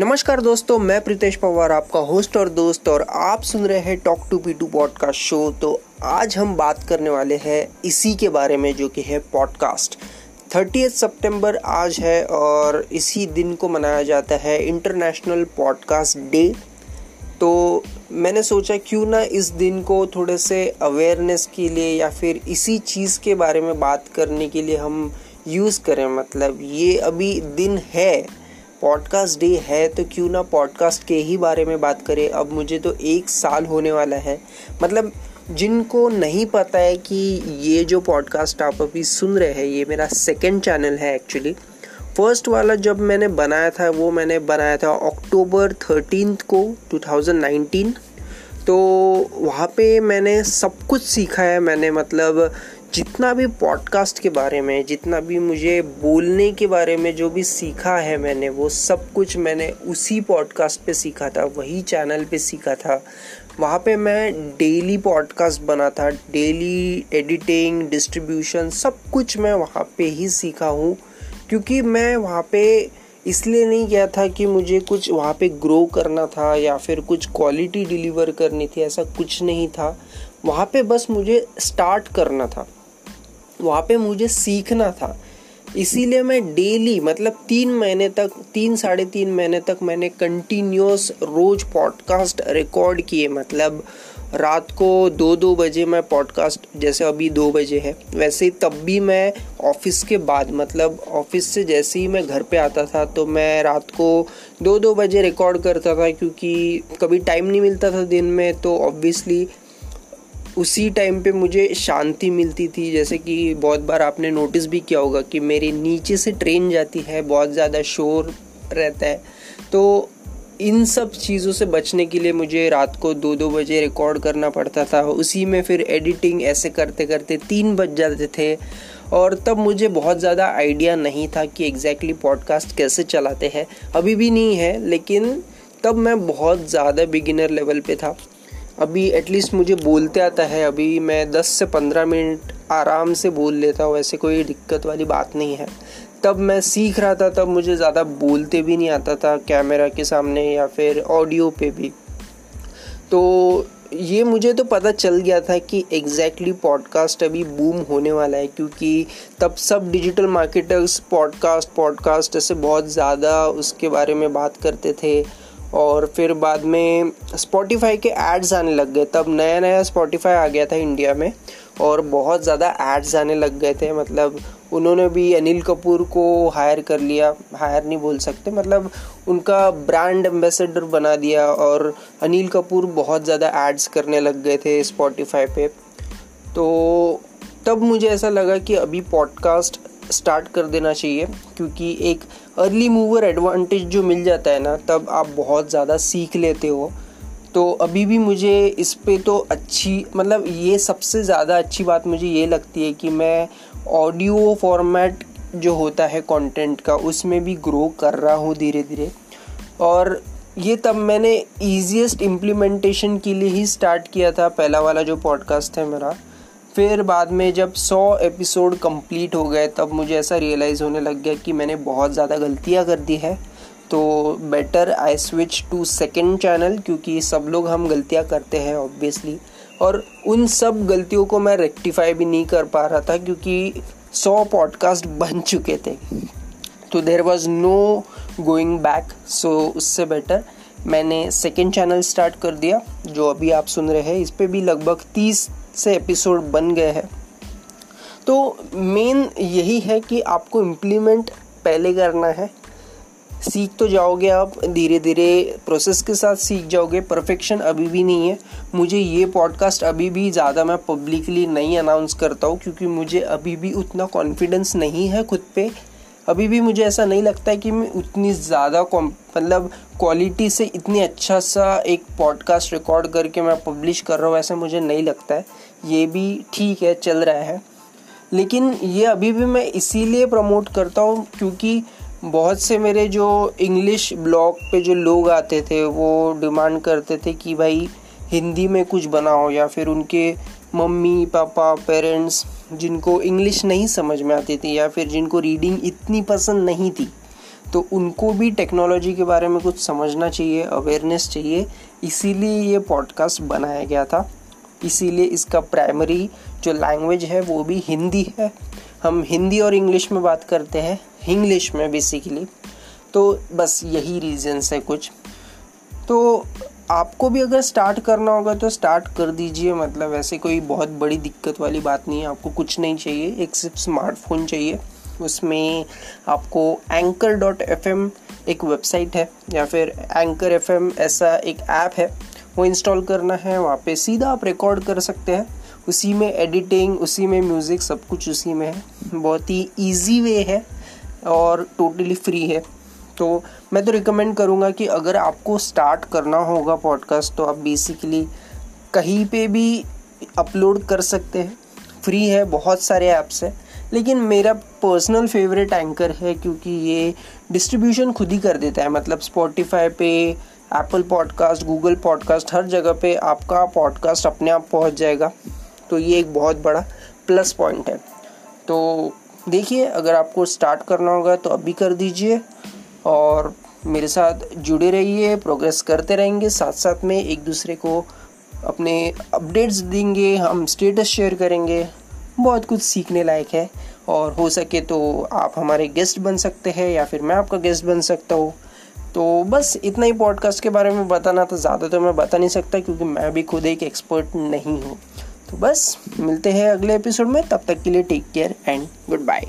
नमस्कार दोस्तों, मैं प्रीतेश पवार आपका होस्ट और दोस्त और आप सुन रहे हैं talk to P two podcast show तो आज हम बात करने वाले हैं इसी के बारे में जो कि है पॉडकास्ट थर्टी सितंबर आज है और इसी दिन को मनाया जाता है इंटरनेशनल पॉडकास्ट डे तो मैंने सोचा क्यों ना इस दिन को थोड़े से अवेयरनेस के लिए या फिर इसी चीज़ के बारे में बात करने के लिए हम यूज़ करें। मतलब ये अभी दिन है। पॉडकास्ट डे है तो क्यों ना पॉडकास्ट के ही बारे में बात करें। अब मुझे तो एक साल होने वाला है। मतलब जिनको नहीं पता है कि ये जो पॉडकास्ट आप अभी सुन रहे हैं, ये मेरा सेकेंड चैनल है एक्चुअली फ़र्स्ट वाला जब मैंने बनाया था, वो मैंने बनाया था अक्टूबर थर्टीन को 2019 तो वहाँ पे मैंने सब कुछ सीखा है, मैंने मतलब जितना भी पॉडकास्ट के बारे में, जितना भी मुझे बोलने के बारे में जो भी सीखा है मैंने, वो सब कुछ मैंने उसी पॉडकास्ट पे सीखा था, वही चैनल पे सीखा था। वहाँ पे मैं डेली पॉडकास्ट बना था डेली एडिटिंग डिस्ट्रीब्यूशन सब कुछ मैं वहाँ पे ही सीखा हूँ। क्योंकि मैं वहाँ पे इसलिए नहीं गया था कि मुझे कुछ वहाँ पे ग्रो करना था या फिर कुछ क्वालिटी डिलीवर करनी थी, ऐसा कुछ नहीं था। वहाँ पे बस मुझे स्टार्ट करना था। वहाँ पे मुझे सीखना था। इसीलिए मैं डेली मतलब तीन महीने तक, तीन, साढ़े तीन महीने तक मैंने कंटिन्यूस रोज पॉडकास्ट रिकॉर्ड किए। मतलब रात को दो दो बजे मैं पॉडकास्ट जैसे अभी दो बजे है, वैसे तब भी मैं ऑफ़िस के बाद मतलब ऑफ़िस से जैसे ही मैं घर पे आता था तो मैं रात को दो दो बजे रिकॉर्ड करता था, क्योंकि कभी टाइम नहीं मिलता था दिन में तो ऑब्वियसली उसी टाइम पे मुझे शांति मिलती थी, जैसे कि बहुत बार आपने नोटिस भी किया होगा कि मेरे नीचे से ट्रेन जाती है, बहुत ज़्यादा शोर रहता है। तो इन सब चीज़ों से बचने के लिए मुझे रात को दो दो बजे रिकॉर्ड करना पड़ता था। उसी में फिर एडिटिंग ऐसे करते करते तीन बज जाते थे और तब मुझे बहुत ज़्यादा आइडिया नहीं था कि एग्जैक्टली exactly पॉडकास्ट कैसे चलाते हैं। अभी भी नहीं है, लेकिन तब मैं बहुत ज़्यादा बिगिनर लेवल पे था। अभी एटलीस्ट मुझे बोलते आता है, अभी मैं 10 से 15 मिनट आराम से बोल लेता हूँ, ऐसे कोई दिक्कत वाली बात नहीं है। तब मैं सीख रहा था, तब मुझे ज़्यादा बोलते भी नहीं आता था कैमरा के सामने या फिर ऑडियो पे भी। तो ये मुझे तो पता चल गया था कि एग्जैक्टली exactly पॉडकास्ट अभी बूम होने वाला है, क्योंकि तब सब डिजिटल मार्केटर्स पॉडकास्ट पॉडकास्ट ऐसे बहुत ज़्यादा उसके बारे में बात करते थे। और फिर बाद में स्पॉटिफाई के एड्स आने लग गए। तब नया नया स्पॉटिफाई आ गया था इंडिया में और बहुत ज़्यादा एड्स आने लग गए थे। मतलब उन्होंने भी अनिल कपूर को हायर कर लिया। हायर नहीं बोल सकते। मतलब उनका ब्रांड एम्बेसडर बना दिया और अनिल कपूर बहुत ज़्यादा एड्स करने लग गए थे स्पॉटिफाई पे। तो तब मुझे ऐसा लगा कि अभी पॉडकास्ट स्टार्ट कर देना चाहिए, क्योंकि एक अर्ली मूवर एडवांटेज जो मिल जाता है ना, तब आप बहुत ज़्यादा सीख लेते हो। तो अभी भी मुझे इस पर तो अच्छी मतलब ये सबसे ज़्यादा अच्छी बात मुझे ये लगती है कि मैं ऑडियो फॉर्मेट जो होता है कंटेंट का, उसमें भी ग्रो कर रहा हूँ धीरे धीरे और ये तब मैंने ईजीएस्ट इम्प्लीमेंटेशन के लिए ही स्टार्ट किया था, पहला वाला जो पॉडकास्ट है मेरा। फिर बाद में जब सौ एपिसोड कंप्लीट हो गए, तब मुझे ऐसा रियलाइज़ होने लग गया कि मैंने बहुत ज़्यादा गलतियाँ कर दी है। तो better I switch to second channel क्योंकि सब लोग हम गलतियाँ करते हैं ऑब्वियसली और उन सब गलतियों को मैं रेक्टिफाई भी नहीं कर पा रहा था क्योंकि सौ पॉडकास्ट बन चुके थे। तो there was no going back so उससे बेटर मैंने सेकेंड चैनल स्टार्ट कर दिया, जो अभी आप सुन रहे हैं। इस पर भी लगभग तीस से एपिसोड बन गए हैं। तो मेन यही है कि आपको इम्प्लीमेंट पहले करना है। सीख तो जाओगे आप धीरे धीरे प्रोसेस के साथ सीख जाओगे। परफेक्शन अभी भी नहीं है। मुझे ये पॉडकास्ट अभी भी ज़्यादा मैं पब्लिकली नहीं अनाउंस करता हूँ, क्योंकि मुझे अभी भी उतना कॉन्फिडेंस नहीं है खुद पे। अभी भी मुझे ऐसा नहीं लगता है कि मैं उतनी ज़्यादा मतलब क्वालिटी से इतनी अच्छा सा एक पॉडकास्ट रिकॉर्ड करके मैं पब्लिश कर रहा हूँ, ऐसा मुझे नहीं लगता है। ये भी ठीक है, चल रहा है। लेकिन ये अभी भी मैं इसीलिए प्रमोट करता हूँ क्योंकि बहुत से मेरे जो इंग्लिश ब्लॉग पे जो लोग आते थे, वो डिमांड करते थे कि भाई हिंदी में कुछ बनाओ या फिर उनके मम्मी, पापा पेरेंट्स जिनको इंग्लिश नहीं समझ में आती थी या फिर जिनको रीडिंग इतनी पसंद नहीं थी तो उनको भी टेक्नोलॉजी के बारे में कुछ समझना चाहिए अवेयरनेस चाहिए। इसीलिए ये पॉडकास्ट बनाया गया था। इसीलिए इसका प्राइमरी जो लैंग्वेज है, वो भी हिंदी है। हम हिंदी और इंग्लिश में बात करते हैं इंग्लिश में बेसिकली तो बस यही रीजन्स है कुछ। तो आपको भी अगर स्टार्ट करना होगा तो स्टार्ट कर दीजिए। मतलब ऐसे कोई बहुत बड़ी दिक्कत वाली बात नहीं है। आपको कुछ नहीं चाहिए। एक सिर्फ़ स्मार्टफ़ोन चाहिए। उसमें आपको एंकर डॉट एफ़ एम एक वेबसाइट है या फिर एंकर एफ़ एम ऐसा एक ऐप है। वो इंस्टॉल करना है। वहाँ पे सीधा आप रिकॉर्ड कर सकते हैं। उसी में एडिटिंग उसी में म्यूज़िक सब कुछ उसी में है। बहुत ही ईजी वे है और टोटली फ्री है। तो मैं तो रिकमेंड करूँगा कि अगर आपको स्टार्ट करना होगा पॉडकास्ट तो आप बेसिकली कहीं पे भी अपलोड कर सकते हैं। फ्री है, बहुत सारे ऐप्स हैं। लेकिन मेरा पर्सनल फेवरेट एंकर है, क्योंकि ये डिस्ट्रीब्यूशन खुद ही कर देता है। मतलब स्पॉटिफाई पे एप्पल पॉडकास्ट गूगल पॉडकास्ट हर जगह पे आपका पॉडकास्ट अपने आप पहुँच जाएगा। तो ये एक बहुत बड़ा प्लस पॉइंट है। तो देखिए, अगर आपको स्टार्ट करना होगा तो अभी कर दीजिए। और मेरे साथ जुड़े रहिए प्रोग्रेस करते रहेंगे साथ साथ में एक दूसरे को अपने अपडेट्स देंगे, हम स्टेटस शेयर करेंगे। बहुत कुछ सीखने लायक है और हो सके तो आप हमारे गेस्ट बन सकते हैं या फिर मैं आपका गेस्ट बन सकता हूँ। तो बस इतना ही पॉडकास्ट के बारे में बताना तो ज़्यादा तो मैं बता नहीं सकता क्योंकि मैं भी खुद एक एक्सपर्ट नहीं हूँ। तो बस मिलते हैं अगले एपिसोड में। तब तक के लिए take care and good bye